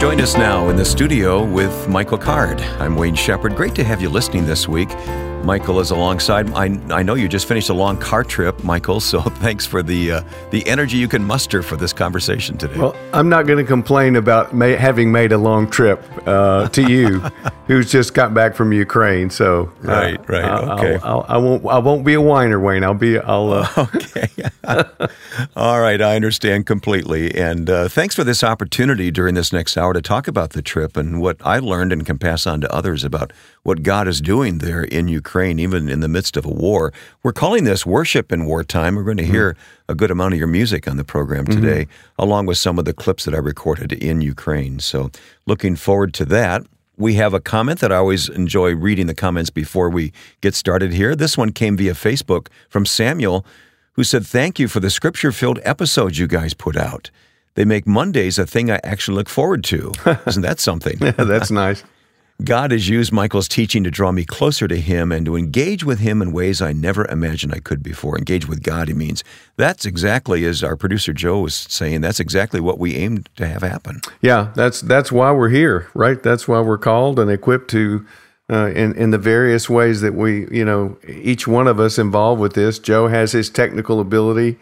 join us now in the studio with Michael Card. I'm Wayne Shepherd. Great to have you listening this week. Michael is alongside. I, I know you just finished a long car trip, Michael. So thanks for the uh, the energy you can muster for this conversation today. Well, I'm not going to complain about may, having made a long trip uh, to you, who's just got back from Ukraine. So uh, right, right, I'll, okay. I'll, I'll, I won't I won't be a whiner, Wayne. I'll be I'll. Uh, okay. All right, I understand completely. And uh, thanks for this opportunity during this next hour to talk about the trip and what I learned and can pass on to others about what God is doing there in Ukraine, even in the midst of a war. We're calling this worship in wartime. We're going to hear a good amount of your music on the program today, mm-hmm. along with some of the clips that I recorded in Ukraine. So, looking forward to that. We have a comment that I always enjoy reading the comments before we get started here. This one came via Facebook from Samuel, who said, Thank you for the scripture filled episodes you guys put out. They make Mondays a thing I actually look forward to. Isn't that something? yeah, that's nice. God has used Michael's teaching to draw me closer to Him and to engage with Him in ways I never imagined I could before. Engage with God, he means. That's exactly, as our producer Joe was saying, that's exactly what we aimed to have happen. Yeah, that's that's why we're here, right? That's why we're called and equipped to, uh, in in the various ways that we, you know, each one of us involved with this. Joe has his technical ability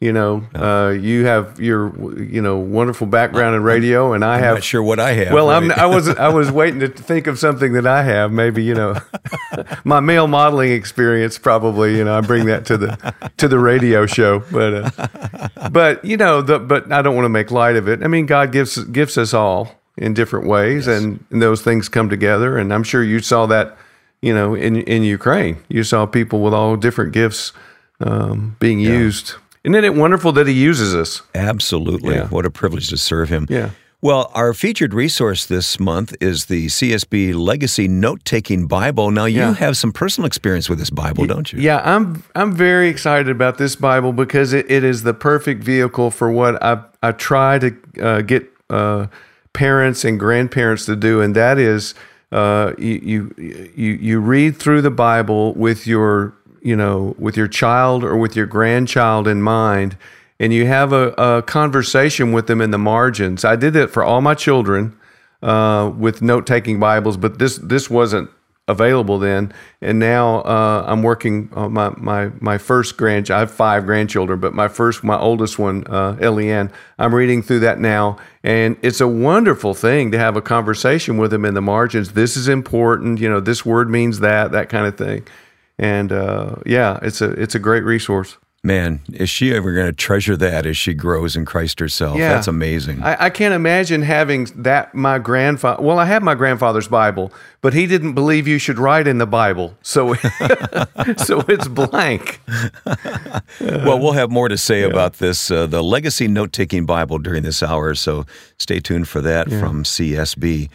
you know, uh, you have your you know wonderful background in radio, and I I'm have. Not sure what I have. Well, right? I'm, I was I was waiting to think of something that I have. Maybe you know, my male modeling experience. Probably you know, I bring that to the to the radio show. But uh, but you know, the, but I don't want to make light of it. I mean, God gives gives us all in different ways, yes. and, and those things come together. And I'm sure you saw that. You know, in in Ukraine, you saw people with all different gifts um, being yeah. used isn't it wonderful that he uses us? Absolutely. Yeah. What a privilege to serve him. Yeah. Well, our featured resource this month is the CSB Legacy Note Taking Bible. Now, you yeah. have some personal experience with this Bible, don't you? Yeah, I'm I'm very excited about this Bible because it, it is the perfect vehicle for what I I try to uh, get uh, parents and grandparents to do, and that is uh, you, you you you read through the Bible with your you know, with your child or with your grandchild in mind, and you have a, a conversation with them in the margins. I did that for all my children uh, with note taking Bibles, but this this wasn't available then. And now uh, I'm working on my my my first grandchild. I have five grandchildren, but my first, my oldest one, uh, Eliane. I'm reading through that now, and it's a wonderful thing to have a conversation with them in the margins. This is important. You know, this word means that, that kind of thing and uh, yeah, it's a it's a great resource. Man, is she ever going to treasure that as she grows in Christ herself? Yeah. That's amazing. I, I, can't imagine having that. My grandfather, well, I have my grandfather's Bible, but he didn't believe you should write in the Bible, so so it's blank. well, we'll have more to say yeah. about this, uh, the Legacy Note Taking Bible, during this hour. So stay tuned for that yeah. from CSB.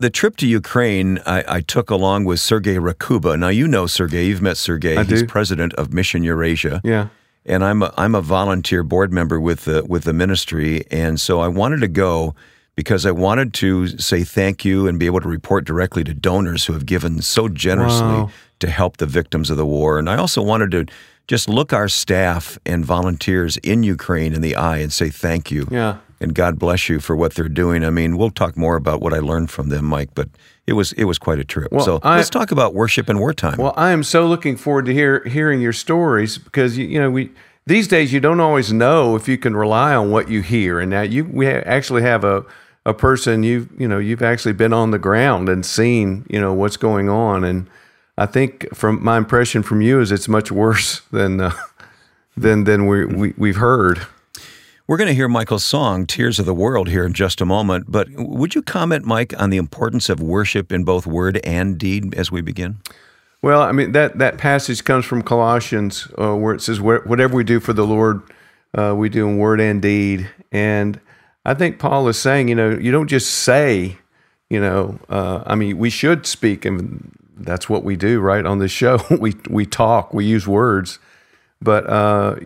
The trip to Ukraine I, I, took along with Sergei Rakhuba. Now you know Sergei. You've met Sergei. I He's do. president of Mission Eurasia. Yeah. And I'm a, I'm a volunteer board member with the with the ministry, and so I wanted to go because I wanted to say thank you and be able to report directly to donors who have given so generously wow. to help the victims of the war. And I also wanted to just look our staff and volunteers in Ukraine in the eye and say thank you. Yeah and God bless you for what they're doing. I mean, we'll talk more about what I learned from them, Mike, but it was it was quite a trip. Well, so I, let's talk about worship in wartime. Well, I am so looking forward to hear hearing your stories because you, you know we these days you don't always know if you can rely on what you hear, and now you we actually have a a person you you know you've actually been on the ground and seen you know what's going on, and I think from my impression from you is it's much worse than uh, than than we, we we've heard. We're going to hear Michael's song, Tears of the World, here in just a moment. But would you comment, Mike, on the importance of worship in both word and deed as we begin? Well, I mean, that, that passage comes from Colossians, uh, where it says, Whatever we do for the Lord, uh, we do in word and deed. And I think Paul is saying, you know, you don't just say you know, uh, I mean, we should speak, and that's what we do, right? On this show, we we talk, we use words, but uh,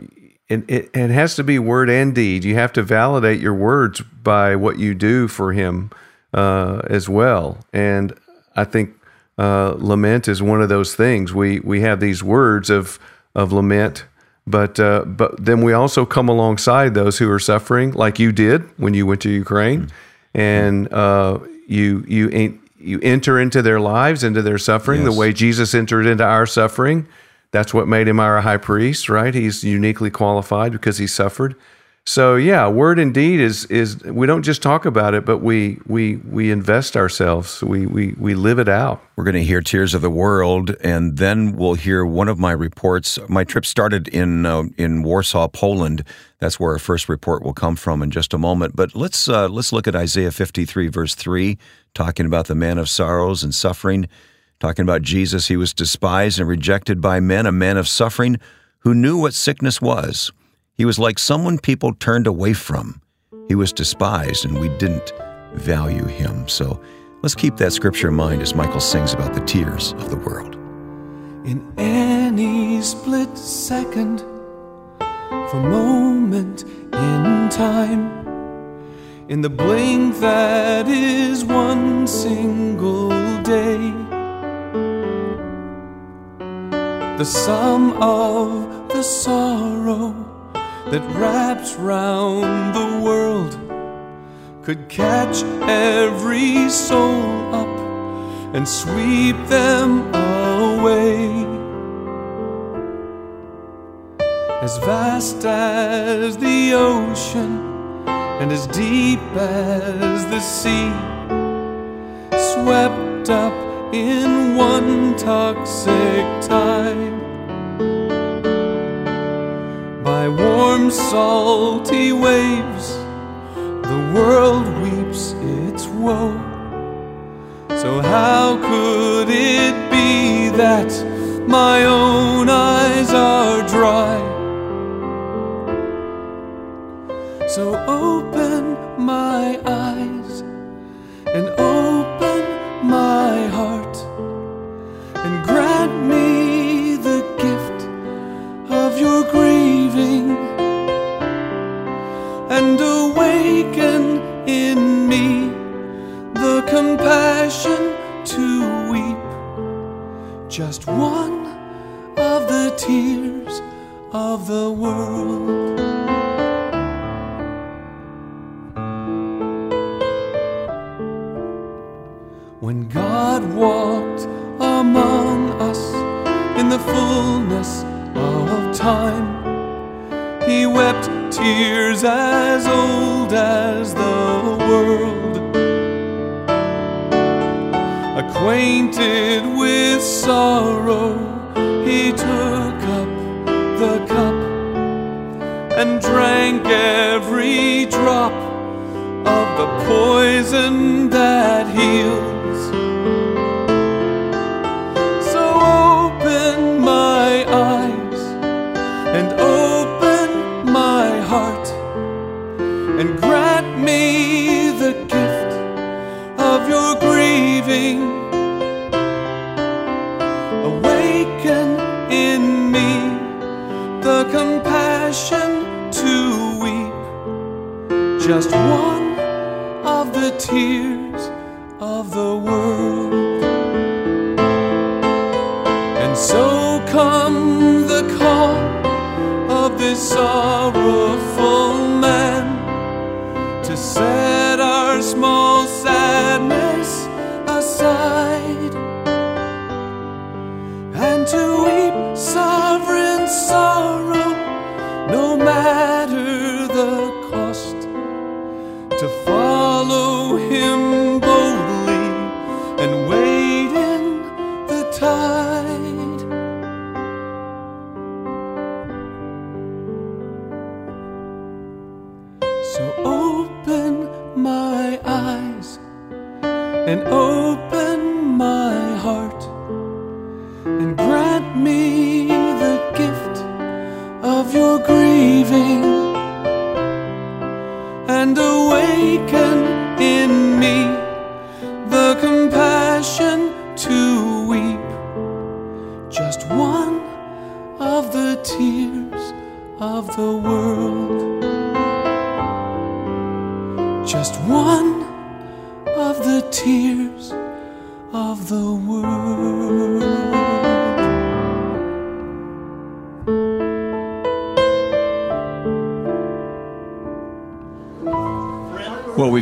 it, it, it has to be word and deed. You have to validate your words by what you do for Him uh, as well. And I think uh, lament is one of those things. We we have these words of of lament, but uh, but then we also come alongside those who are suffering, like you did when you went to Ukraine, mm-hmm. and uh, you you you enter into their lives, into their suffering, yes. the way Jesus entered into our suffering. That's what made him our high priest, right? He's uniquely qualified because he suffered. So yeah, word and deed is is we don't just talk about it, but we we we invest ourselves. We we we live it out. We're going to hear Tears of the World, and then we'll hear one of my reports. My trip started in uh, in Warsaw, Poland. That's where our first report will come from in just a moment. But let's uh, let's look at Isaiah 53 verse three, talking about the man of sorrows and suffering, talking about Jesus. He was despised and rejected by men, a man of suffering, who knew what sickness was. He was like someone people turned away from. He was despised, and we didn't value him. So let's keep that scripture in mind as Michael sings about the tears of the world. In any split second, for moment in time, in the blink that is one single day, the sum of the sorrow that wraps round the world could catch every soul up and sweep them away. As vast as the ocean and as deep as the sea, swept up in one toxic tide by warm, salty waves, the world weeps its woe. So, how could it be that my own eyes are dry? So, open my eyes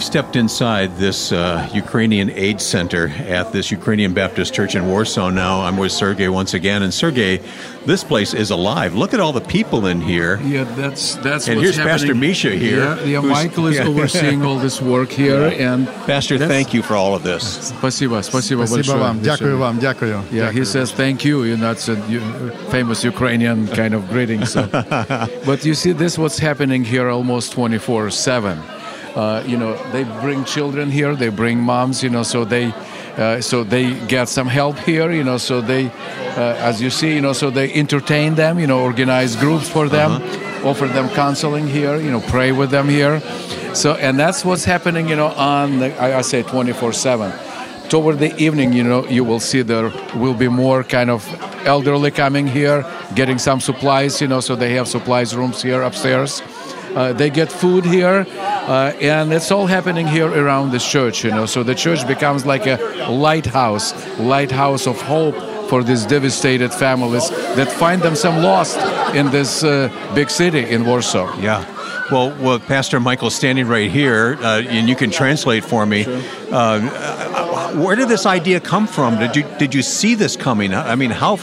stepped inside this uh, Ukrainian aid center at this Ukrainian Baptist Church in Warsaw now. I'm with Sergey once again. And Sergey, this place is alive. Look at all the people in here. Yeah, that's that's And what's here's Pastor happening. Misha here, Yeah, yeah who's- Michael is yeah. overseeing all this work here, and Pastor, that's- thank you for all of this. Спасибо, спасибо, Спасибо большое. вам, Миша. дякую вам, дякую. Yeah, he says thank you. You know, it's a u- famous Ukrainian kind of greeting. So. but you see, this what's happening here almost 24 7. Uh, you know, they bring children here, they bring moms, you know, so they. Uh, so they get some help here, you know. So they, uh, as you see, you know, so they entertain them, you know, organize groups for them, offer them counseling here, you know, pray with them here. So, and that's what's happening, you know, on the, I, I say 24 7 toward the evening, you know, you will see there will be more kind of elderly coming here, getting some supplies, you know, so they have supplies rooms here upstairs. Uh, they get food here, uh, and it's all happening here around this church, you know. So the church becomes like a lighthouse, lighthouse of hope for these devastated families that find themselves lost in this uh, big city in Warsaw. Yeah. Well, well, Pastor Michael's standing right here, uh, and you can translate for me. Uh, uh, where did this idea come from? Did you did you see this coming? I mean, how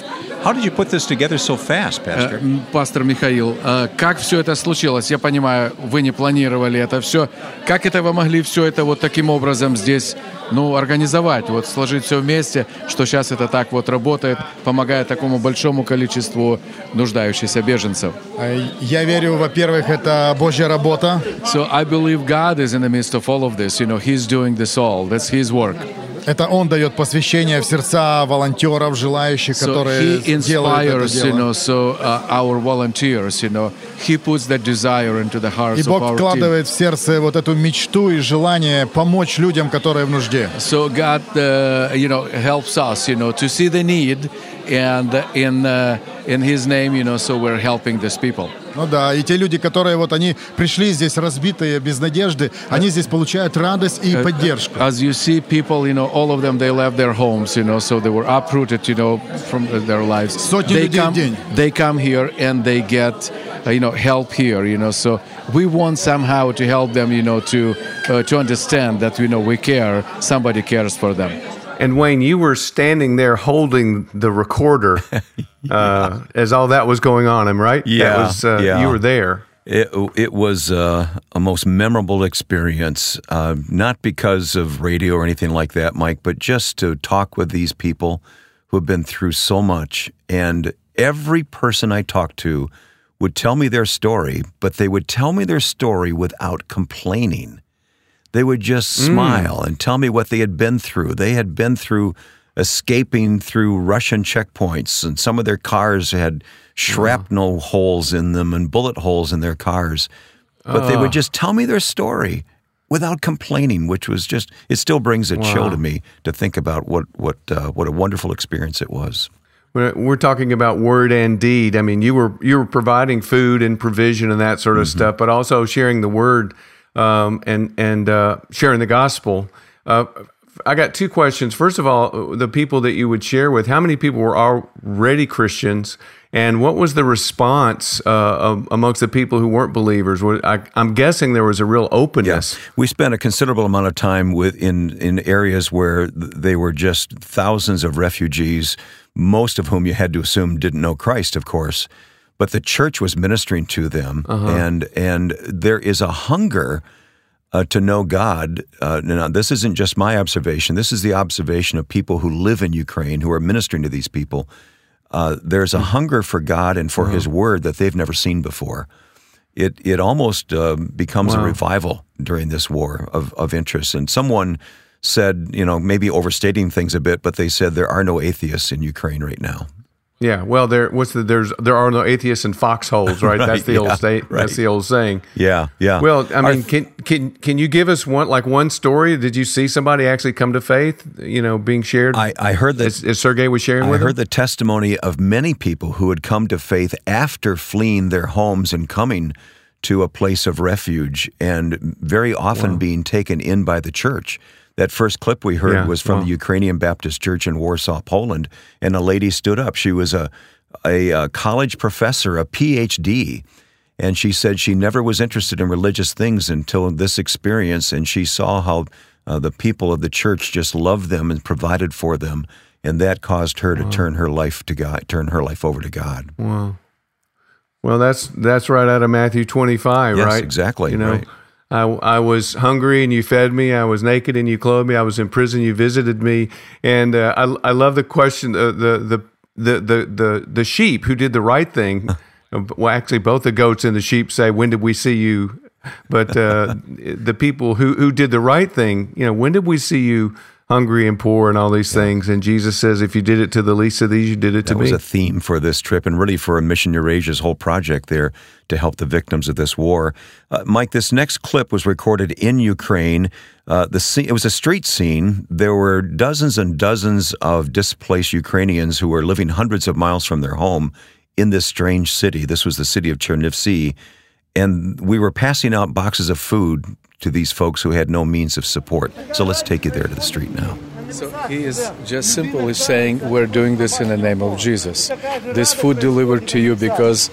how did you put this together so fast, Pastor? М, Пастор Михаил, э, как все это случилось? Я понимаю, вы не планировали это все. Как это вы могли все это вот таким образом здесь, ну, организовать, вот сложить все вместе, что сейчас это так вот работает, помогая такому большому количеству нуждающихся беженцев? Э, Я верю, во-первых, это Божья работа. So I believe God is in the midst of all of this. You know, He's doing this all. That's His work. Это Он дает посвящение в сердца волонтеров, желающих, So которые He делают это you дело. know, so uh, our volunteers, you know, He puts that desire into the hearts И of Бог team. вкладывает в сердце вот эту мечту и желание помочь людям, которые в нужде. So God, uh, you know, helps us, you know, to see the need, and in uh, in His name, you know, so we're helping these people. Ну да, и те люди, которые вот они пришли здесь разбитые, без надежды, они здесь получают радость и поддержку. As you see, people, you know, all of them, they left their homes, you know, so they were uprooted, you know, from their lives. Сотни they людей в come, день. they come here and they get, uh, you know, help here, you know. So we want somehow to help them, you know, to uh, to understand that you know we care, somebody cares for them. And Wayne, you were standing there holding the recorder uh, as all that was going on. Am right? Yeah, that was, uh, yeah. You were there. It, it was uh, a most memorable experience, uh, not because of radio or anything like that, Mike, but just to talk with these people who have been through so much. And every person I talked to would tell me their story, but they would tell me their story without complaining. They would just smile and tell me what they had been through. They had been through escaping through Russian checkpoints, and some of their cars had shrapnel holes in them and bullet holes in their cars. But they would just tell me their story without complaining, which was just, it still brings a chill to me to think about what, what, uh, what a wonderful experience it was. We're we're talking about word and deed. I mean, you were you were providing food and provision and that sort of stuff, but also sharing the word um, and and uh, sharing the gospel. Uh, I got two questions. First of all, the people that you would share with, how many people were already Christians, and what was the response uh, amongst the people who weren't believers? I, I'm guessing there was a real openness. Yes. We spent a considerable amount of time with in in areas where th- they were just thousands of refugees, most of whom you had to assume didn't know Christ, of course. But the church was ministering to them, and and there is a hunger uh, to know God. Uh, now, this isn't just my observation. This is the observation of people who live in Ukraine who are ministering to these people. Uh, there's a hunger for God and for His Word that they've never seen before. It it almost uh, becomes a revival during this war of of interest. And someone said, you know, maybe overstating things a bit, but they said there are no atheists in Ukraine right now. Yeah, well, there what's the there's there are no atheists in foxholes, right? Right, that's the yeah, old state. right. That's the old saying. Yeah, yeah. Well, I mean, can can can you give us one like one story? Did you see somebody actually come to faith? You know, being shared. I, I heard that as, as Sergey was sharing I with heard him? the testimony of many people who had come to faith after fleeing their homes and coming to a place of refuge and very often being taken in by the church. That first clip we heard Yeah, was from wow. the Ukrainian Baptist Church in Warsaw, Poland, and a lady stood up. She was a a, uh college professor, a PhD, and she said she never was interested in religious things until this experience, and she saw how uh, the people of the church just loved them and provided for them, and that caused her to turn her life to God, turn her life over to God. Well, that's that's right out of Matthew 25, Yes, right? exactly, You know, right. I I was hungry and you fed me. I was naked and you clothed me. I was in prison. You visited me. And uh, I I love the question. Uh, the the the the the the sheep who did the right thing. well, actually, both the goats and the sheep say, "When did we see you?" But uh, the people who who did the right thing, you know, when did we see you? Hungry and poor and all these things, and Jesus says, "If you did it to the least of these, you did it to me. That me." was a theme for this trip and really for a Mission Eurasia's whole project there to help the victims of this war. Uh, Mike, this next clip was recorded in Ukraine. Uh, the scene, it was a street scene. There were dozens and dozens of displaced Ukrainians who were living hundreds of miles from their home in this strange city. This was the city of Chernivtsi. And we were passing out boxes of food to these folks who had no means of support. So let's take you there to the street now. So he is just simply saying, We're doing this in the name of Jesus. This food delivered to you because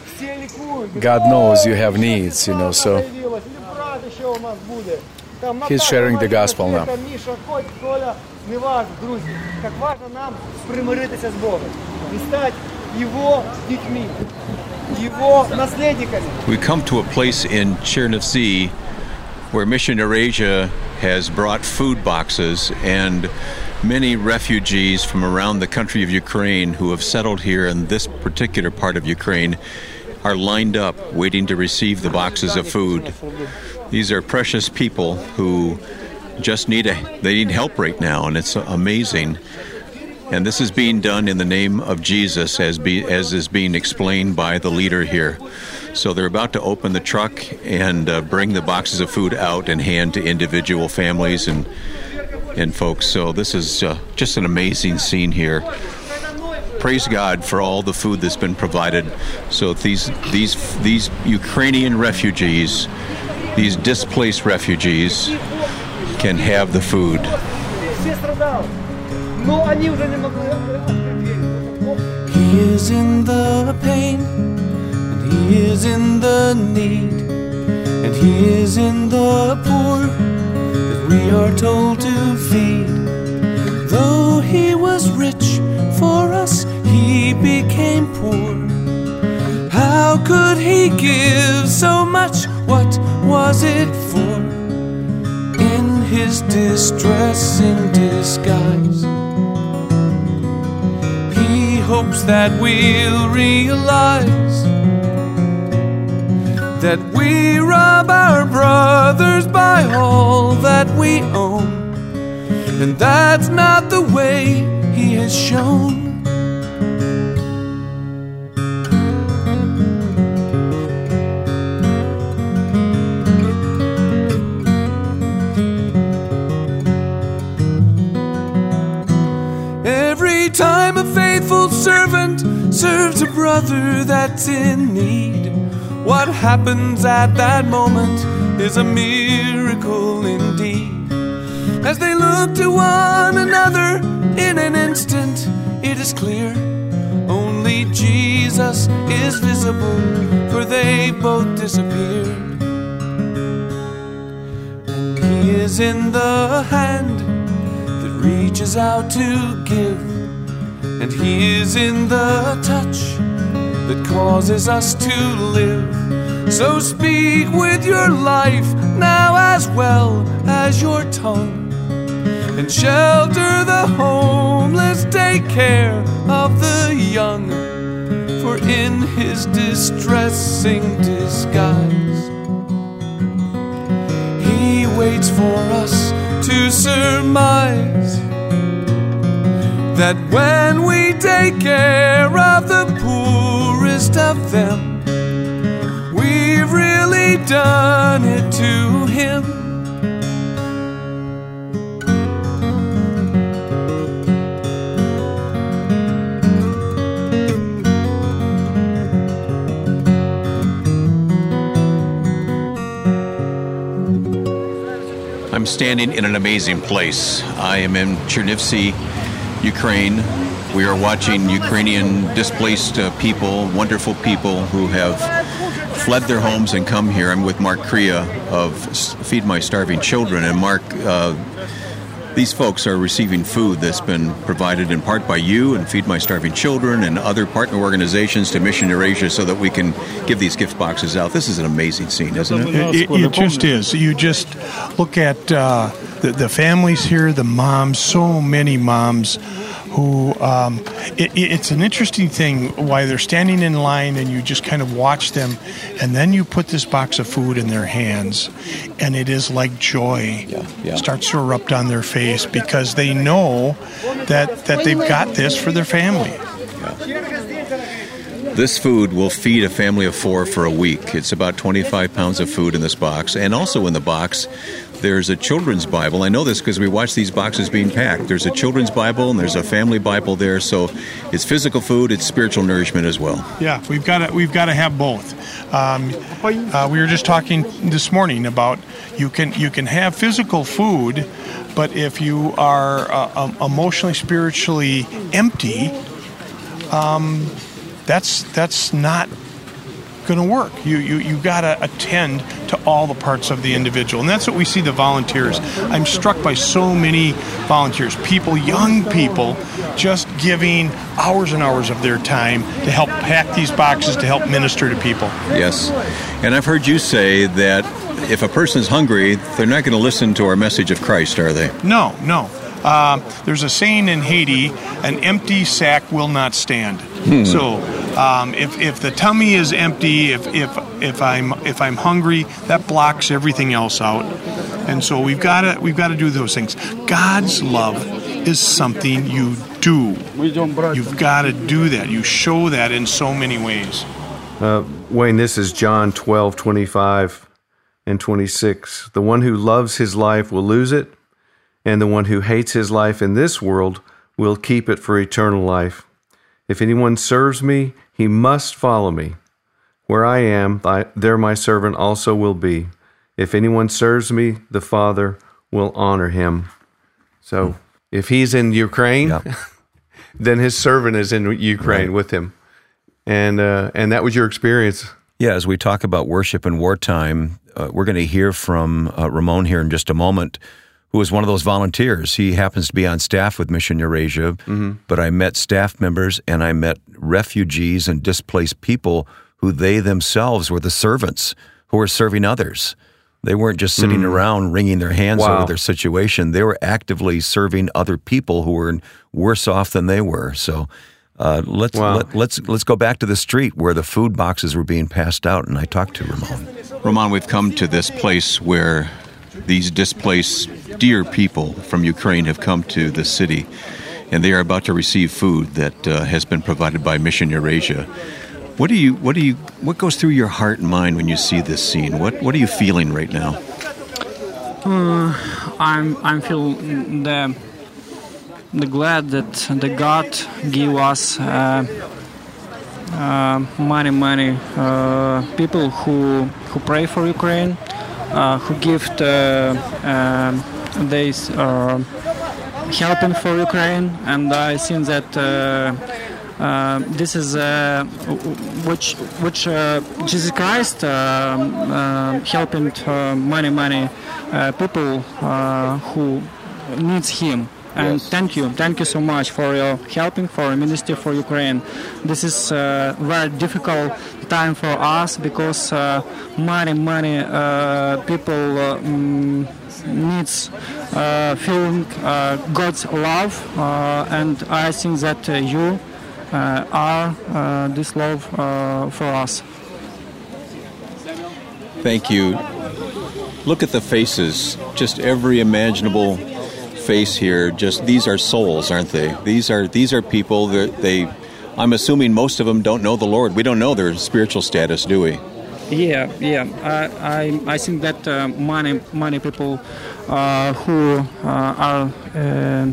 God knows you have needs, you know. So He's sharing the gospel now. We come to a place in Chernivtsi where Mission Eurasia has brought food boxes and many refugees from around the country of Ukraine who have settled here in this particular part of Ukraine are lined up waiting to receive the boxes of food. These are precious people who just need a, they need help right now and it's amazing. And this is being done in the name of Jesus, as be, as is being explained by the leader here. So they're about to open the truck and uh, bring the boxes of food out and hand to individual families and and folks. So this is uh, just an amazing scene here. Praise God for all the food that's been provided. So these these these Ukrainian refugees, these displaced refugees, can have the food. Всі страдали. Ну, вони вже не могли відкрити двері. He is in the pain, and He is in the need, and He is in the poor that we are told to feed. Though He was rich for us, He became poor. How could He give so much? What was it for? In His distressing disguise. Hopes that we'll realize that we rob our brothers by all that we own, and that's not the way He has shown. Every time a faithful servant serves a brother that's in need, what happens at that moment is a miracle indeed. As they look to one another in an instant, it is clear only Jesus is visible, for they both disappeared. And He is in the hand that reaches out to give, and He is in the touch that causes us to live. So speak with your life now as well as your tongue, and shelter the homeless, take care of the young, for in His distressing disguise. He waits for us to surmise that when we take care of the poorest of them. We've really done it to him. I'm standing in an amazing place. I am in Chernivtsi, Ukraine. We are watching Ukrainian displaced uh, people, wonderful people who have fled their homes and come here. I'm with Mark Crea of Feed My Starving Children. And Mark, uh, these folks are receiving food that's been provided in part by you and Feed My Starving Children and other partner organizations to Mission Eurasia so that we can give these gift boxes out. This is an amazing scene, isn't it? It, it, it just is. You just look at uh, the, the families here, the moms, so many moms who um, it, it's an interesting thing why they're standing in line and you just kind of watch them and then you put this box of food in their hands and it is like joy Yeah, yeah. starts to erupt on their face because they know that that they've got this for their family This food will feed a family of four for a week. It's about 25 pounds of food in this box. And also in the box, there's a children's Bible. I know this because we watch these boxes being packed. There's a children's Bible and there's a family Bible there. So it's physical food, it's spiritual nourishment as well. Yeah, we've got to we've got to have both. Um, uh, we were just talking this morning about you can you can have physical food, but if you are uh, um, emotionally spiritually empty, um, that's that's not going to work. You you you got to attend to all the parts of the individual, and that's what we see the volunteers. I'm struck by so many volunteers, people, young people, just giving hours and hours of their time to help pack these boxes to help minister to people. Yes. And I've heard you say that if a person is hungry, they're not going to listen to our message of Christ, are they? No, no. Uh, there's a saying in Haiti: "An empty sack will not stand." So, um, if, if the tummy is empty, if, if if I'm if I'm hungry, that blocks everything else out. And so we've got to we've got to do those things. God's love is something you do. You've got to do that. You show that in so many ways. Uh, Wayne, this is John 12, 25 and 26. The one who loves his life will lose it, and the one who hates his life in this world will keep it for eternal life. If anyone serves me, he must follow me. Where I am, I, there my servant also will be. If anyone serves me, the Father will honor him. So if he's in Ukraine, Yeah. then his servant is in Ukraine with him. And uh, and that was your experience. Yeah, as we talk about worship in wartime, uh, we're going to hear from uh, Ramon here in just a moment, who is one of those volunteers. He happens to be on staff with Mission Eurasia, but I met staff members and I met refugees and displaced people who they themselves were the servants who were serving others. They weren't just sitting around wringing their hands Wow. over their situation. They were actively serving other people who were worse off than they were. So uh, let's Wow. let, let's let's go back to the street where the food boxes were being passed out, and I talked to Ramon. Ramon, we've come to this place where these displaced dear people from Ukraine have come to the city, and they are about to receive food that uh, has been provided by Mission Eurasia. What do you what do you what goes through your heart and mind when you see this scene? What what are you feeling right now? I'm I'm feel the the glad that the God give us uh, uh, many many uh, people who who pray for Ukraine, uh, who give the, um uh, helping for Ukraine, and I think that. Uh, uh, this is uh, which which uh, Jesus Christ um, uh, helping uh, many many uh, people uh, who needs Him. And thank you, thank you so much for your helping for ministry for Ukraine. This is uh, very difficult time for us because uh, many many uh, people uh, mm, needs uh, feeling uh, God's love, uh, and I think that you are this love for us. Thank you. Look at the faces. Just every imaginable face here. Just these are souls, aren't they? These are these are people that they I'm assuming most of them don't know the Lord. We don't know their spiritual status, do we? Yeah, yeah. I I, I think that uh, many many people uh, who uh, are uh,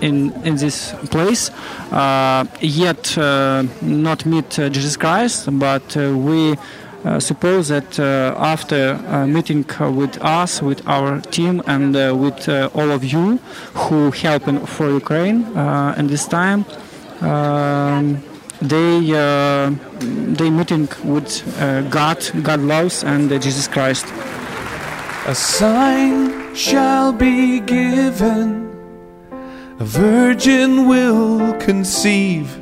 in in this place uh, yet uh, not meet Jesus Christ, but we. Uh, suppose that uh, after meeting with us, with our team, and with all of you who helping for Ukraine in this time, um, they uh, they meeting with uh, God, God loves, and uh, Jesus Christ. A sign shall be given, a virgin will conceive,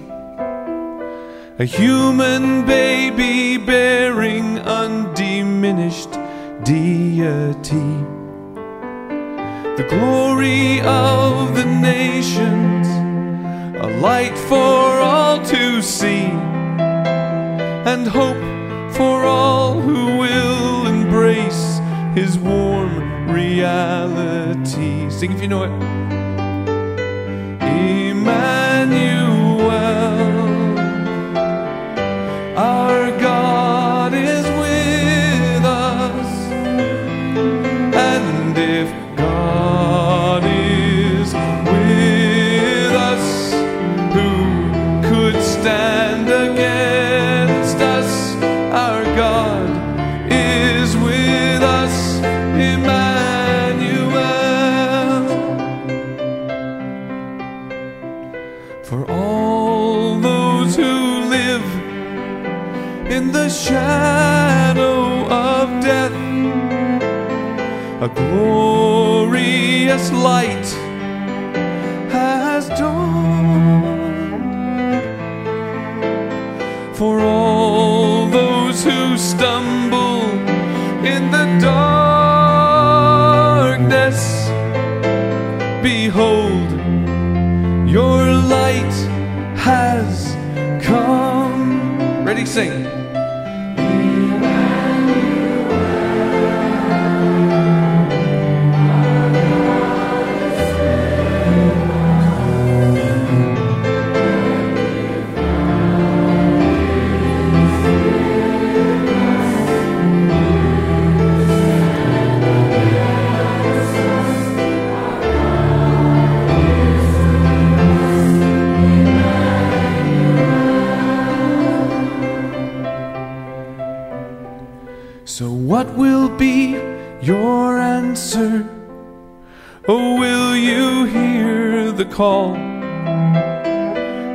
a human baby bearing undiminished deity. The glory of the nations, a light for all to see, and hope for all who will embrace his warm reality. Sing if you know it. Glorious light Or will you hear the call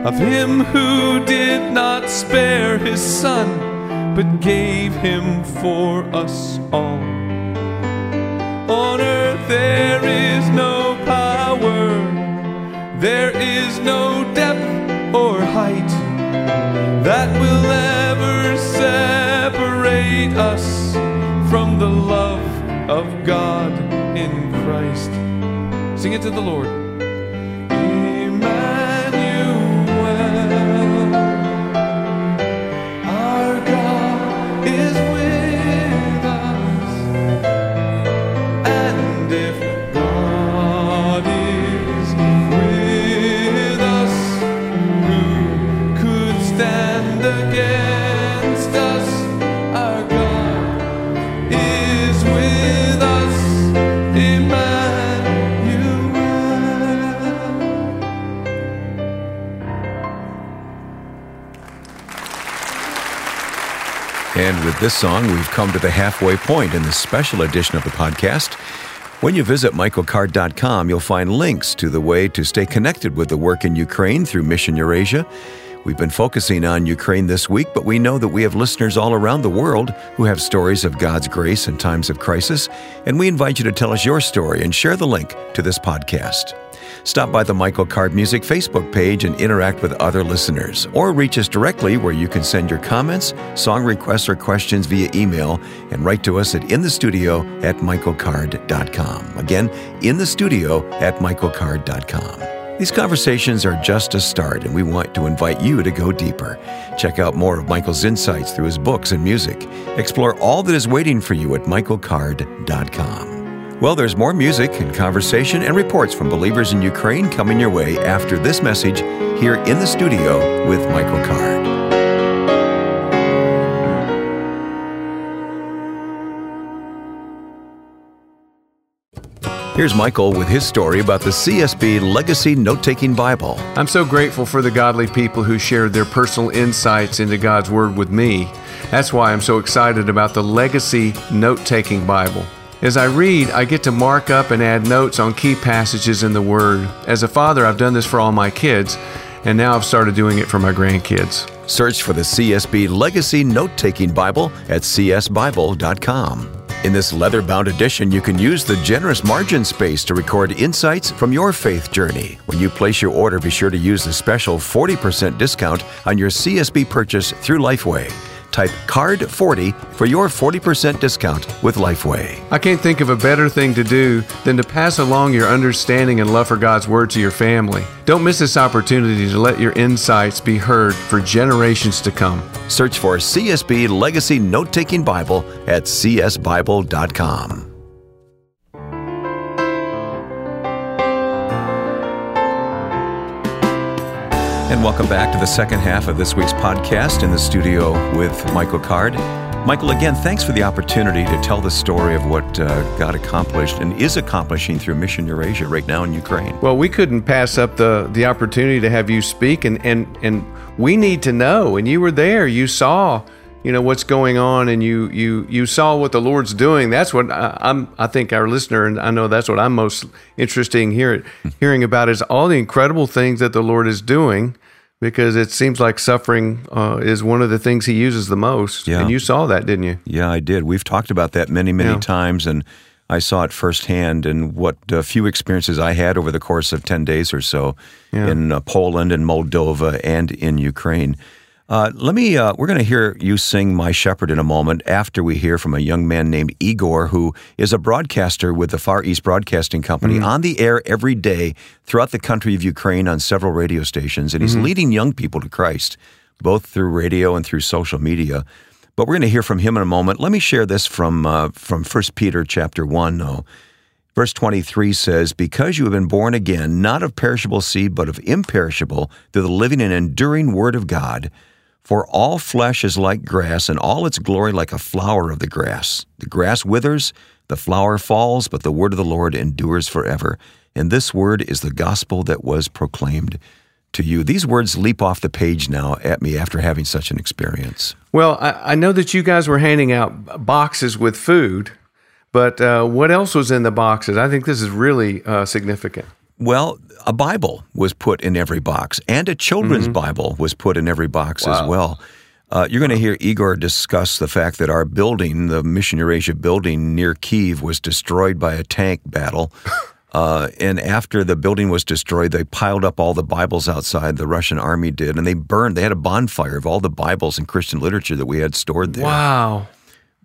of him who did not spare his son, but gave him for us all? On earth there is no power, there is no depth or height that will ever separate us from the love of God. Sing it to the Lord. This song, we've come to the halfway point in this special edition of the podcast. When you visit michaelcard.com, you'll find links to the way to stay connected with the work in Ukraine through Mission Eurasia. We've been focusing on Ukraine this week, but we know that we have listeners all around the world who have stories of God's grace in times of crisis, and we invite you to tell us your story and share the link to this podcast. Stop by the Michael Card Music Facebook page and interact with other listeners, or reach us directly where you can send your comments, song requests, or questions via email and write to us at inthestudio at michaelcard.com. Again, inthestudio the studio at michaelcard.com. These conversations are just a start, and we want to invite you to go deeper. Check out more of Michael's insights through his books and music. Explore all that is waiting for you at michaelcard.com. Well, there's more music and conversation and reports from believers in Ukraine coming your way after this message here in the studio with Michael Card. Here's Michael with his story about the CSB Legacy Note Taking Bible. I'm so grateful for the godly people who shared their personal insights into God's Word with me. That's why I'm so excited about the Legacy Note Taking Bible. As I read, I get to mark up and add notes on key passages in the Word. As a father, I've done this for all my kids, and now I've started doing it for my grandkids. Search for the CSB Legacy Note Taking Bible at csbible.com. In this leather bound edition, you can use the generous margin space to record insights from your faith journey. When you place your order, be sure to use the special 40% discount on your CSB purchase through Lifeway. Type CARD40 for your 40% discount with Lifeway. I can't think of a better thing to do than to pass along your understanding and love for God's Word to your family. Don't miss this opportunity to let your insights be heard for generations to come. Search for CSB Legacy Note Taking Bible at csbible.com. And welcome back to the second half of this week's podcast in the studio with Michael Card. Michael, again, thanks for the opportunity to tell the story of what uh, God accomplished and is accomplishing through Mission Eurasia right now in Ukraine. Well, we couldn't pass up the, the opportunity to have you speak, and, and, and we need to know. And you were there, you saw, you know, what's going on, and you you you saw what the Lord's doing. That's what I, I'm. I think our listener, and I know that's what I'm most interested in hear, hearing about is all the incredible things that the Lord is doing because it seems like suffering uh, is one of the things he uses the most. Yeah. And you saw that, didn't you? Yeah, I did. We've talked about that many, many Yeah. times, and I saw it firsthand. And what uh, few experiences I had over the course of 10 days or so Yeah. in uh, Poland and Moldova and in Ukraine. Uh, let me, uh, we're going to hear you sing My Shepherd in a moment after we hear from a young man named Igor, who is a broadcaster with the Far East Broadcasting Company on the air every day throughout the country of Ukraine on several radio stations. And he's leading young people to Christ, both through radio and through social media. But we're going to hear from him in a moment. Let me share this from uh, from 1 Peter chapter 1, though. Verse 23 says, Because you have been born again, not of perishable seed, but of imperishable, through the living and enduring word of God. For all flesh is like grass, and all its glory like a flower of the grass. The grass withers, the flower falls, but the word of the Lord endures forever. And this word is the gospel that was proclaimed to you. These words leap off the page now at me after having such an experience. Well, I, I know that you guys were handing out boxes with food, but uh, what else was in the boxes? I think this is really uh, significant. Well, a Bible was put in every box, and a children's Bible was put in every box as well. Uh, you're going to hear Igor discuss the fact that our building, the Mission Eurasia building near Kiev, was destroyed by a tank battle. Uh, and after the building was destroyed, they piled up all the Bibles outside. The Russian army did, and they burned. They had a bonfire of all the Bibles and Christian literature that we had stored there. Wow.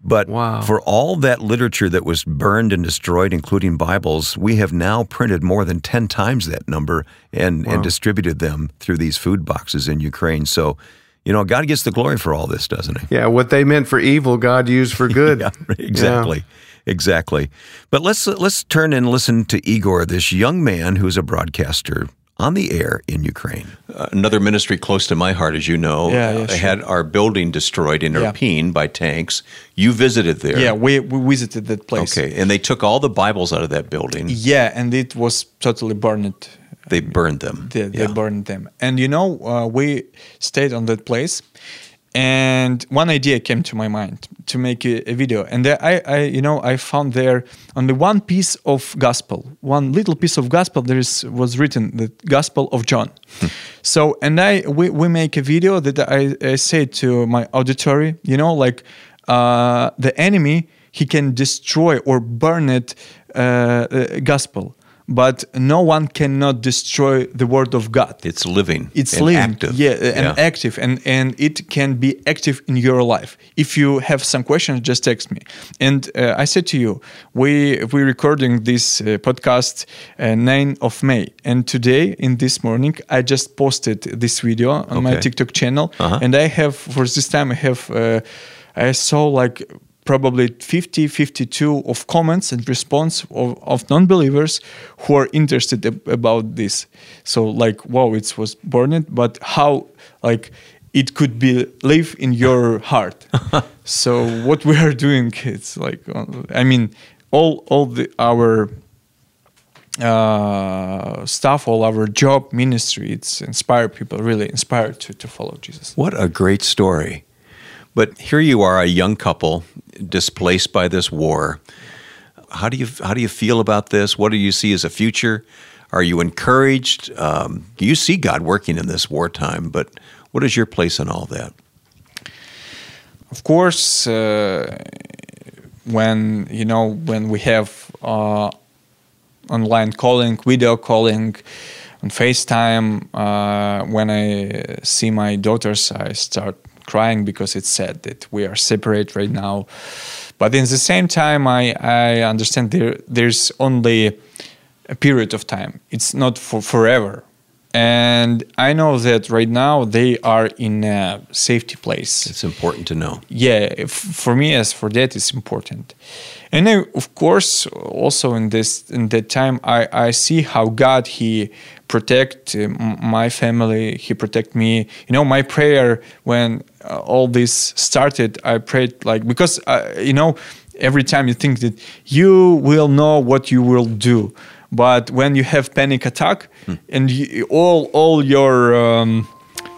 But Wow. for all that literature that was burned and destroyed, including Bibles, we have now printed more than 10 times that number and, and distributed them through these food boxes in Ukraine. So, you know, God gets the glory for all this, doesn't he? Yeah, what they meant for evil, God used for good. Yeah, exactly. Exactly. But let's let's turn and listen to Igor, this young man who's a broadcaster on the air in Ukraine. Another ministry close to my heart, as you know, Yeah, yeah, uh, sure. had our building destroyed in Yeah. Irpin by tanks. You visited there. Yeah, we, we visited that place. Okay, and they took all the Bibles out of that building. Yeah, and it was totally burned. They burned them. They, they Yeah. burned them. And you know, uh, we stayed on that place, and one idea came to my mind to make a, a video. And there I, I, you know, I found there only one piece of gospel, one little piece of gospel. There is was written the Gospel of John. so, and I we, we make a video that I, I say to my auditory, you know, like uh, the enemy he can destroy or burn it uh, uh, gospel but no one cannot destroy the word of god It's living. it's living active. yeah and active and and it can be active in your life if you have some questions just text me and uh, i said to you we we recording this uh, podcast uh, 9 of may and today in this morning i just posted this video on my tiktok channel Uh-huh. and i have for this time i have uh, i saw like probably 50 52 of comments and response of, of non-believers who are interested ab- about this. So like wow it was burned but how like it could be live in your heart. So what we are doing it's like uh, i mean all all the our uh, stuff all our job ministry it's inspire people really inspired to, to follow jesus. What a great story. But here you are, a young couple displaced by this war. How do you how do you feel about this? What do you see as a future? Are you encouraged? Um, do you see God working in this wartime, but what is your place in all that? of course uh, when you know when we have uh, online calling video calling on facetime uh, when i see my daughters i start crying because it's sad that we are separate right now. But in the same time i, I understand there, there's only a period of time. It's not for forever. And i know that right now they are in a safety place. It's important to know. yeah for me as for that it's important. And I, of course also in this in that time i i see how god he protect uh, my family he protect me. You know my prayer when uh, all this started i prayed like because uh, you know every time you think that you will know what you will do but when you have panic attack and you, all all your um,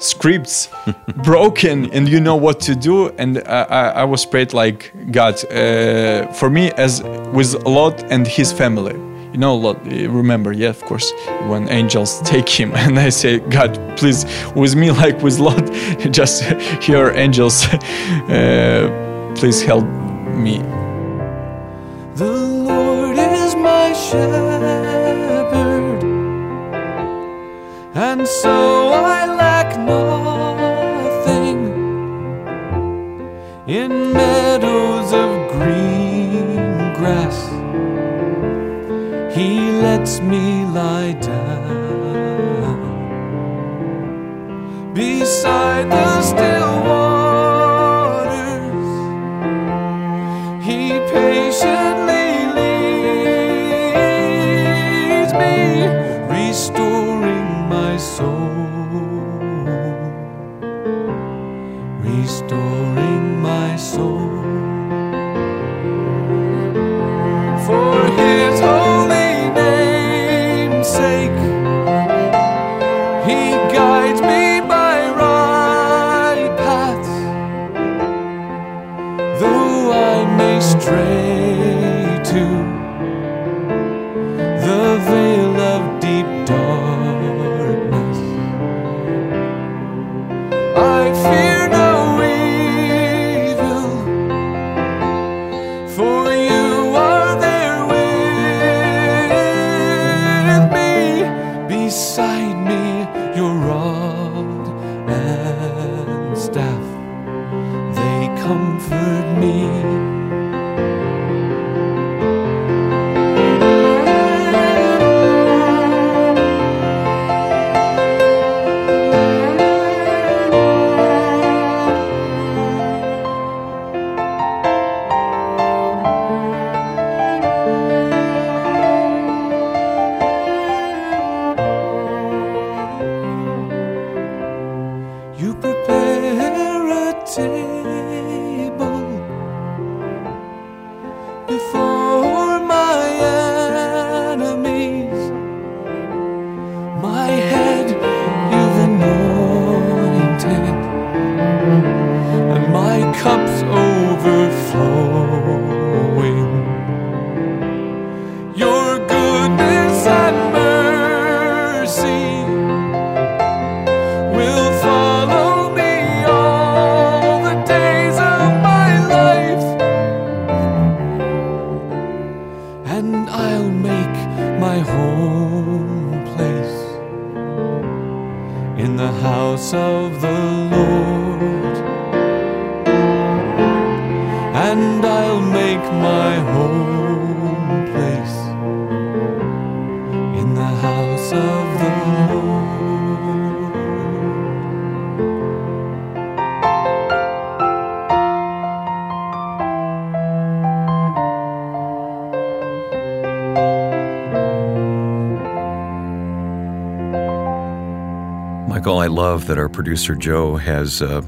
scripts broken and you know what to do and I, I, I was prayed like god uh, for me as with lot and his family you know remember yeah of course when angels take him and i say god please with me like with lot just hear angels uh, please help me The Lord is my shepherd, and so I lack nothing. In He lets me lie down beside the still love that our producer Joe has uh,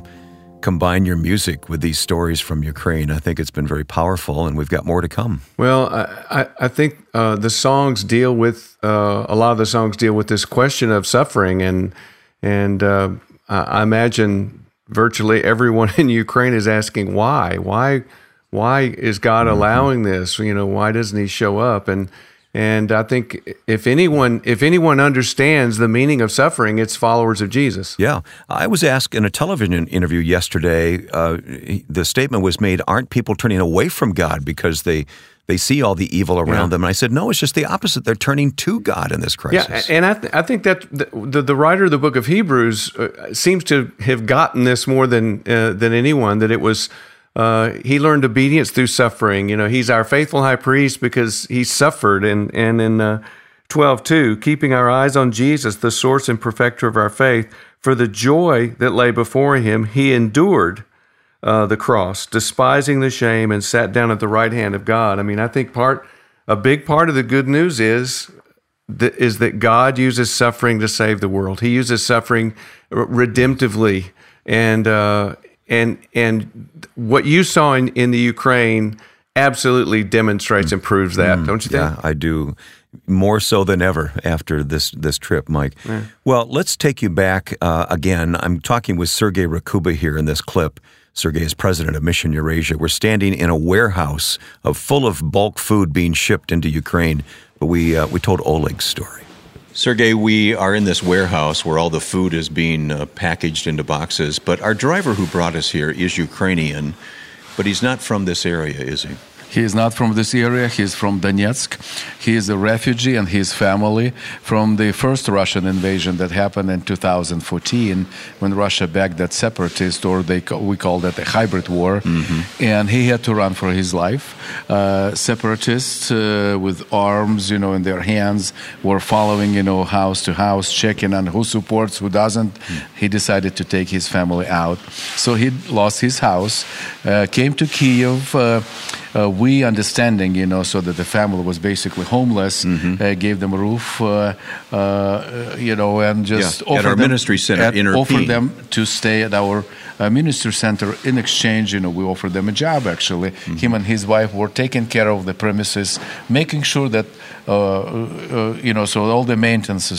combined your music with these stories from Ukraine. I think it's been very powerful, and we've got more to come. Well, I, I, I think uh, the songs deal with uh, a lot of the songs deal with this question of suffering, and and uh, I imagine virtually everyone in Ukraine is asking why, why, why is God Mm-hmm. allowing this? You know, why doesn't He show up? And and I think if anyone if anyone understands the meaning of suffering, it's followers of Jesus. Yeah. I was asked in a television interview yesterday, uh, the statement was made, aren't people turning away from God because they they see all the evil around Yeah. them? And I said, no, it's just the opposite. They're turning to God in this crisis. Yeah, and I, th- I think that the, the, the writer of the book of Hebrews uh, seems to have gotten this more than uh, than anyone. That it was uh, he learned obedience through suffering. You know, he's our faithful high priest because he suffered. And and in uh, twelve two, keeping our eyes on Jesus, the source and perfecter of our faith, for the joy that lay before him, he endured uh, the cross, despising the shame, and sat down at the right hand of God. I mean, I think part a big part of the good news is that is that God uses suffering to save the world. He uses suffering redemptively, and uh, and and what you saw in, in the Ukraine absolutely demonstrates and proves that, don't you think? Yeah, I do. More so than ever after this this trip, Mike. Well, let's take you back uh, again. I'm talking with Sergei Rakhuba here in this clip. Sergei is president of Mission Eurasia. We're standing in a warehouse of full of bulk food being shipped into Ukraine. But we uh, we told Oleg's story. Sergey, we are in this warehouse where all the food is being uh, packaged into boxes. But our driver who brought us here is Ukrainian, but he's not from this area, is he? He is not from this area. He is from Donetsk. He is a refugee and his family from the first Russian invasion that happened in 2014 when Russia backed that separatist, or they we call that a hybrid war. And he had to run for his life. Uh, separatists uh, with arms, you know, in their hands were following, you know, house to house, checking on who supports, who doesn't. He decided to take his family out. So he lost his house, uh, came to Kiev. Uh, we understanding, you know, so that the family was basically homeless, uh, gave them a roof, uh, uh, you know, and just Yeah, at offered our them, ministry center at- offered them to stay at our uh, ministry center. In exchange, you know, we offered them a job. Actually, Mm-hmm. him and his wife were taking care of the premises, making sure that. Uh, uh, you know, so all the maintenance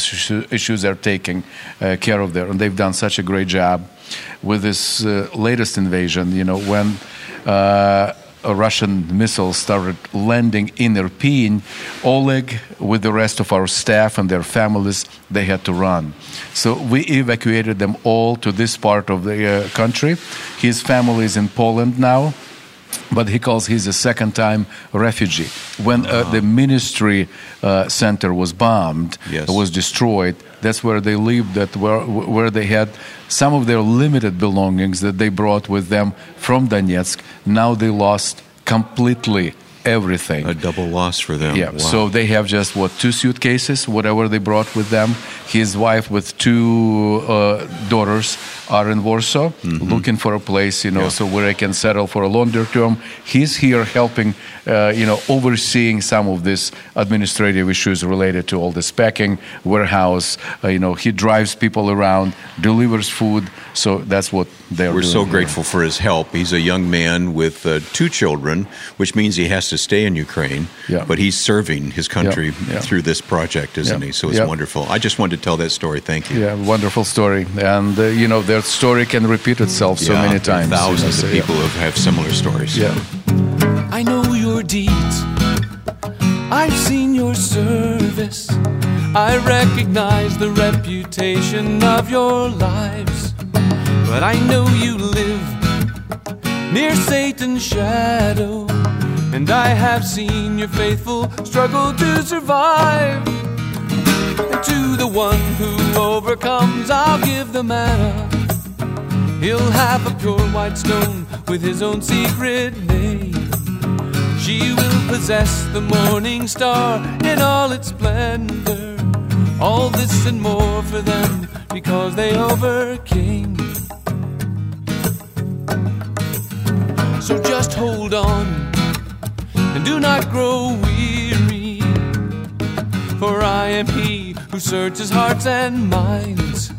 issues are taken uh, care of there, and they've done such a great job with this uh, latest invasion. You know, when uh, Russian missile started landing in Irpin, Oleg, with the rest of our staff and their families, they had to run. So we evacuated them all to this part of the uh, country. His family is in Poland now. But he calls he's a second time refugee. When uh, the ministry uh, center was bombed, Yes. was destroyed, that's where they lived, that where, where they had some of their limited belongings that they brought with them from Donetsk. Now they lost completely everything. A double loss for them. Yeah. Wow. So they have just what two suitcases, whatever they brought with them. His wife with two uh, daughters are in Warsaw, looking for a place, you know, so where I can settle for a longer term. He's here helping, uh, you know, overseeing some of these administrative issues related to all this packing, warehouse. Uh, you know, he drives people around, delivers food. So that's what they're We're so here. grateful for his help. He's a young man with uh, two children, which means he has to stay in Ukraine. Yeah. But he's serving his country yeah. through this project, isn't Yeah. he? So it's Yeah. wonderful. I just wanted to tell that story. Thank you. Yeah, wonderful story, and uh, you know their story can repeat itself so Yeah, many there are times. you know, Thousands so, of people have, have similar stories. Yeah. I know your deeds. I've seen your service. I recognize the reputation of your lives. But I know you live near Satan's shadow. And I have seen your faithful struggle to survive. And to the one who overcomes, I'll give the manna. He'll have a pure white stone with his own secret name. She will possess the morning star in all its splendor. All this and more for them because they overcame. So just hold on and do not grow weary. For I am he who searches hearts and minds.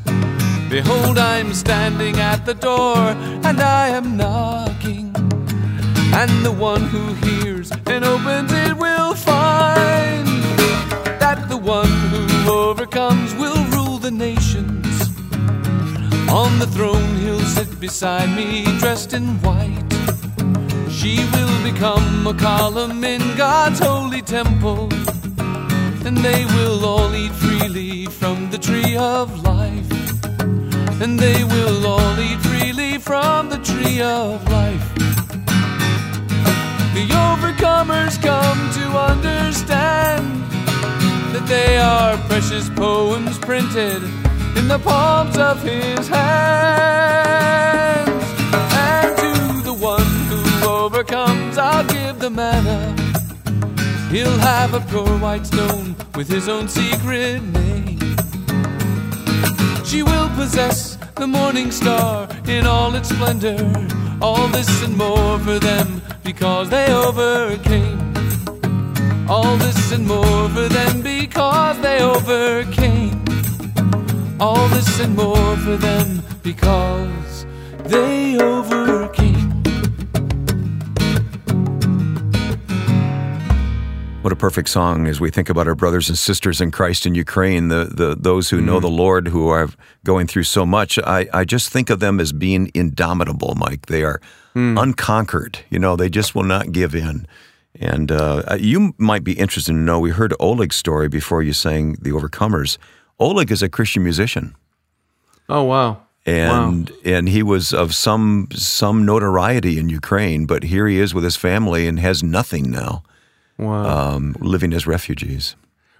Behold, I'm standing at the door and I am knocking. And the one who hears and opens it will find that the one who overcomes will rule the nations. On the throne he'll sit beside me, dressed in white. She will become a column in God's holy temple. And they will all eat freely from the tree of life. And they will all eat freely from the tree of life. The overcomers come to understand that they are precious poems printed in the palms of his hands. And to the one who overcomes, I'll give the manna. He'll have a pure white stone with his own secret name. She will possess the morning star in all its splendor. All this and more for them because they overcame. All this and more for them because they overcame. All this and more for them because they overcame. What a perfect song as we think about our brothers and sisters in Christ in Ukraine, the, the those who know mm-hmm. the Lord who are going through so much. I, I just think of them as being indomitable, Mike. They are mm. unconquered. You know, they just will not give in. And uh, uh, you might be interested to know, we heard Oleg's story before you sang The Overcomers. Oleg is a Christian musician. Oh wow. And and he was of some some notoriety in Ukraine, but here he is with his family and has nothing now Wow. um, living as refugees.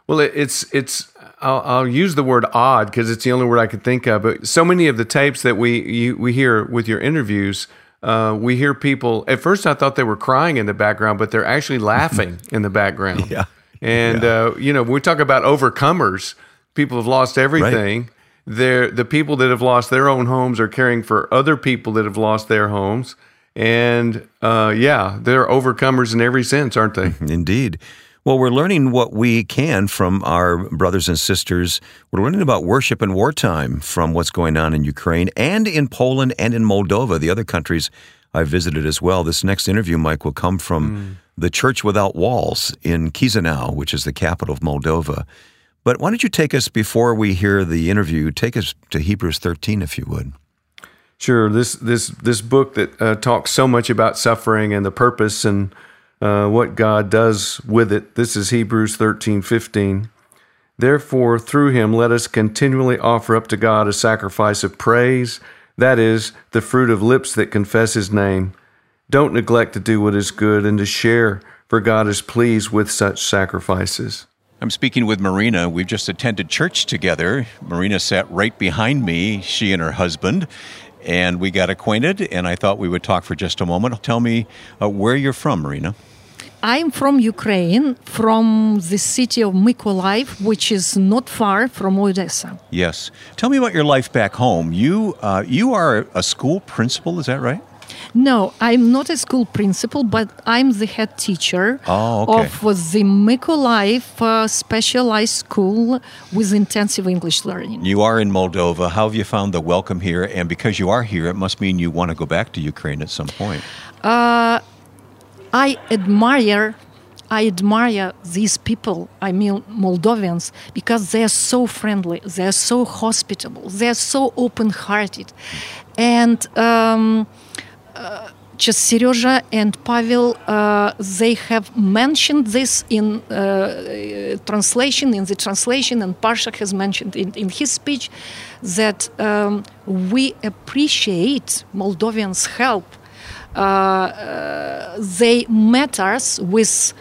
Well, it's it's. I'll, I'll use the word odd because it's the only word I could think of. But so many of the tapes that we you, we hear with your interviews, uh, we hear people. At first, I thought they were crying in the background, but they're actually laughing in the background. Yeah. And uh, you know, we talk about overcomers, people have lost everything. They're the people that have lost their own homes are caring for other people that have lost their homes. And uh, yeah, they're overcomers in every sense, aren't they? Indeed. Well, we're learning what we can from our brothers and sisters. We're learning about worship in wartime from what's going on in Ukraine and in Poland and in Moldova, the other countries I visited as well. This next interview, Mike, will come from the Church Without Walls in Chisinau, which is the capital of Moldova. But why don't you take us, before we hear the interview, take us to Hebrews 13, if you would. Sure. This this this book that uh, talks so much about suffering and the purpose and uh, what God does with it. This is Hebrews thirteen fifteen. Therefore, through him, let us continually offer up to God a sacrifice of praise, that is, the fruit of lips that confess his name. Don't neglect to do what is good and to share, for God is pleased with such sacrifices. I'm speaking with Marina. We've just attended church together. Marina sat right behind me, she and her husband, and we got acquainted. And I thought we would talk for just a moment. Tell me uh, where you're from, Marina. I'm from Ukraine, from the city of Mykolaiv, which is not far from Odessa. Yes. Tell me about your life back home. You uh, you are a school principal, is that right? No, I'm not a school principal, but I'm the head teacher Oh, okay. of the Mykolaiv uh, specialized school with intensive English learning. You are in Moldova. How have you found the welcome here? And because you are here, it must mean you want to go back to Ukraine at some point. Uh, I admire, I admire these people. I mean Moldovians because they are so friendly, they are so hospitable, they are so open-hearted, and. Um, just Serezha and Pavel, uh, they have mentioned this in uh, translation, in the translation, and Parsha has mentioned in, in his speech that um, we appreciate Moldovians' help. Uh, they met us with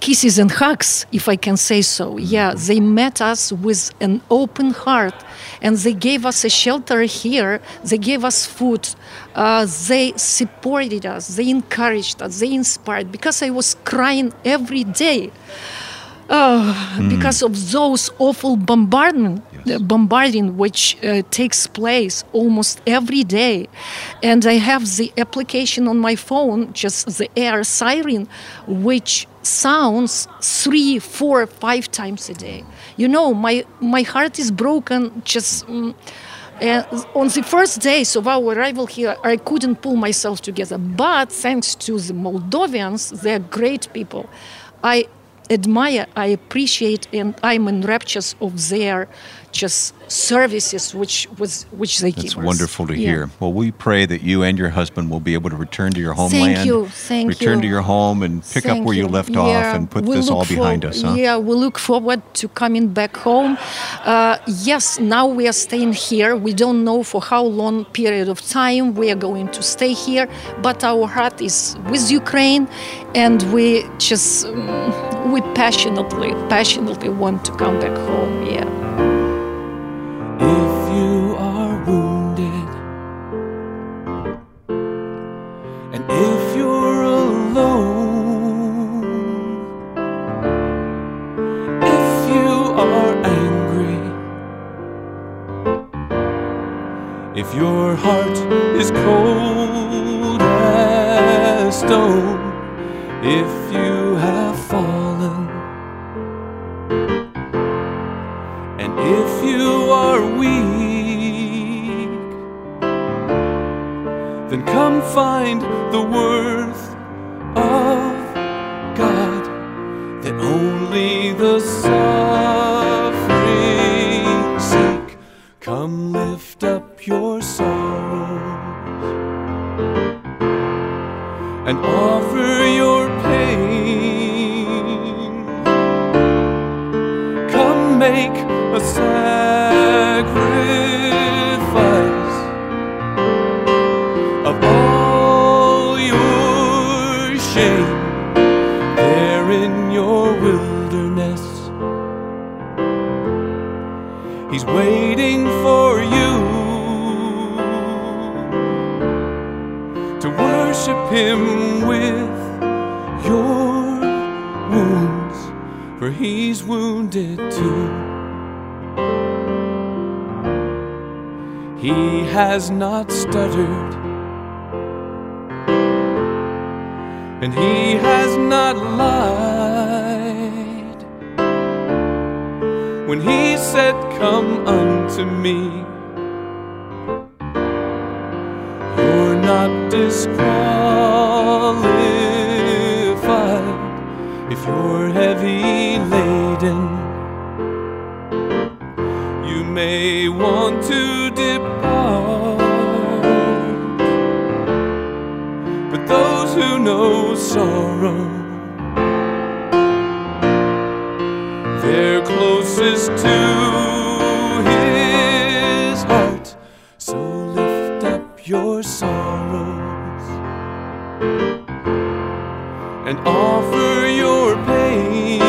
kisses and hugs, if I can say so. Yeah, they met us with an open heart and they gave us a shelter here. They gave us food. Uh, they supported us. They encouraged us. They inspired because I was crying every day. Uh, Because of those awful bombardment, uh, bombarding which uh, takes place almost every day, and I have the application on my phone, just the air siren, which sounds three, four, five times a day. You know, my my heart is broken. Just. mm, And on the first days of our arrival here, I couldn't pull myself together. But thanks to the Moldovians, they're great people. I admire, I appreciate, and I'm in raptures of their just services which was which they That's give us. It's wonderful to Yeah. hear. Well, we pray that you and your husband will be able to return to your Thank homeland, you, thank return you. to your home, and pick up where you, you. left Yeah, off and put we this all behind for- us. Huh? Yeah, we look forward to coming back home. Uh, yes, now we are staying here. We don't know for how long period of time we are going to stay here, but our heart is with Ukraine, and we just um, we passionately, passionately want to come back home. Yeah. He's waiting for you to worship Him with your wounds, for He's wounded too. He has not stuttered, and He has not lied. When He said, Come unto me, you're not disqualified if you're heavy laden. You may want to depart, but those who know sorrow, they're closest to his heart. So lift up your sorrows and offer your pain.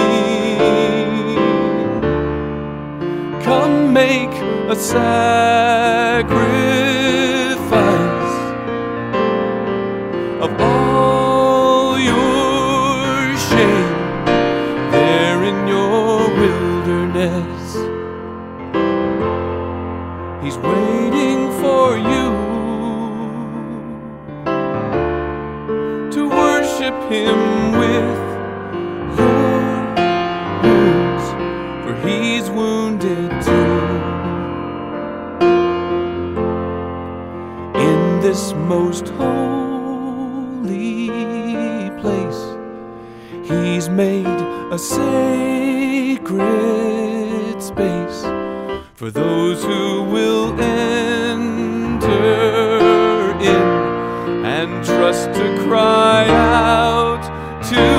Come make a sacrifice He's made a sacred space for those who will enter in and trust to cry out to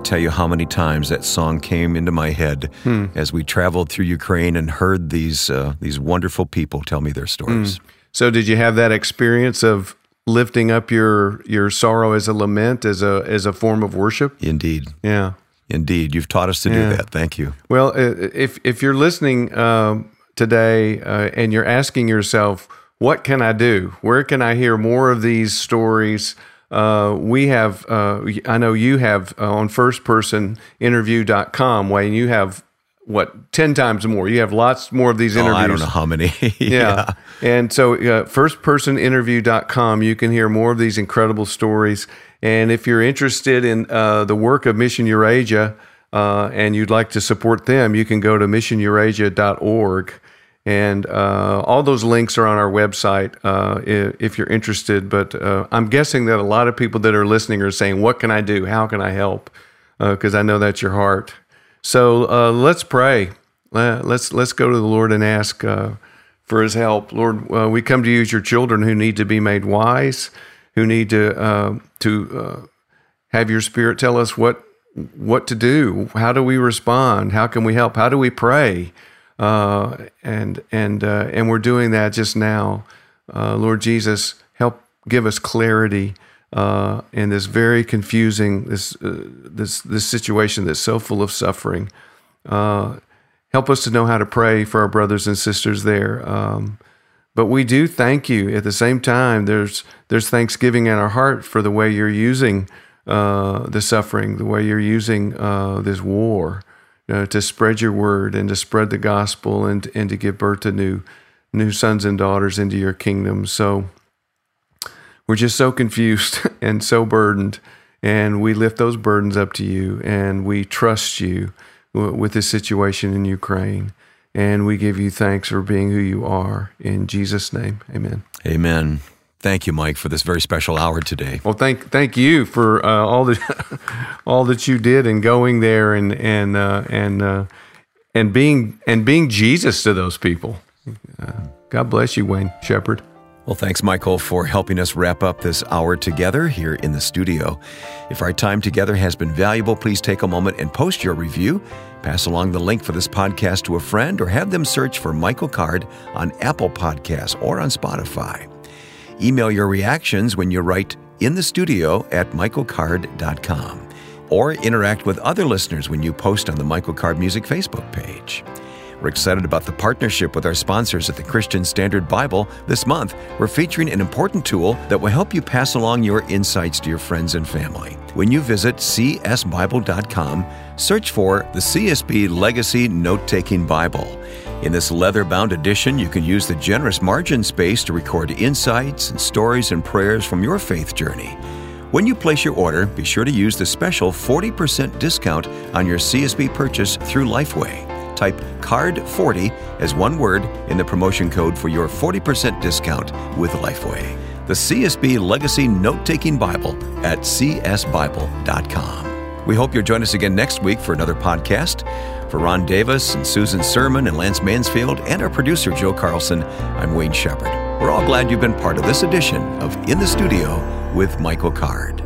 can't tell you how many times that song came into my head Hmm. as we traveled through Ukraine and heard these uh, these wonderful people tell me their stories. Hmm. So, did you have that experience of lifting up your your sorrow as a lament, as a as a form of worship? Indeed, Yeah. indeed, you've taught us to Yeah. do that. Thank you. Well, uh, if if you're listening um, today uh, and you're asking yourself, "What can I do? Where can I hear more of these stories?" Uh, we have, uh, I know you have uh, on firstpersoninterview.com, Wayne, you have what, 10 times more. You have lots more of these Oh, interviews. I don't know how many. yeah. And so, uh, firstpersoninterview.com, you can hear more of these incredible stories. And if you're interested in uh, the work of Mission Eurasia uh, and you'd like to support them, you can go to missioneurasia.org. And uh, all those links are on our website uh, if you're interested. But uh, I'm guessing that a lot of people that are listening are saying, What can I do? How can I help? Because I know that's your heart. So uh, let's pray. Uh, let's let's go to the Lord and ask uh, for His help. Lord, uh, we come to you as your children who need to be made wise, who need to uh, to uh, have your Spirit tell us what what to do. How do we respond? How can we help? How do we pray? Uh, and and uh, and we're doing that just now. Uh, Lord Jesus, help give us clarity uh, in this very confusing this uh, this this situation that's so full of suffering. Uh, help us to know how to pray for our brothers and sisters there. Um, but we do thank you at the same time. There's there's thanksgiving in our heart for the way you're using the suffering, the way you're using this war uh, to spread your word and to spread the gospel and and to give birth to new new sons and daughters into your kingdom. So we're just so confused and so burdened, and we lift those burdens up to you, and we trust you with this situation in Ukraine. And we give you thanks for being who you are. In Jesus' name, amen. Amen. Thank you, Mike, for this very special hour today. Well, thank thank you for uh, all that all that you did and going there and and uh, and uh, and being and being Jesus to those people. Uh, God bless you, Wayne Shepherd. Well, thanks, Michael, for helping us wrap up this hour together here in the studio. If our time together has been valuable, please take a moment and post your review. Pass along the link for this podcast to a friend or have them search for Michael Card on Apple Podcasts or on Spotify. Email your reactions when you write in the studio at michaelcard.com or interact with other listeners when you post on the Michael Card Music Facebook page. We're excited about the partnership with our sponsors at the Christian Standard Bible. This month, we're featuring an important tool that will help you pass along your insights to your friends and family. When you visit csbible.com, search for the CSB Legacy Note Taking Bible. In this leather bound edition, you can use the generous margin space to record insights and stories and prayers from your faith journey. When you place your order, be sure to use the special 40% discount on your CSB purchase through Lifeway. Type CARD40 as one word in the promotion code for your 40% discount with Lifeway. The CSB Legacy Note Taking Bible at csbible.com. We hope you'll join us again next week for another podcast. For Ron Davis and Susan Sermon and Lance Mansfield and our producer Joe Carlson, I'm Wayne Shepherd. We're all glad you've been part of this edition of In the Studio with Michael Card.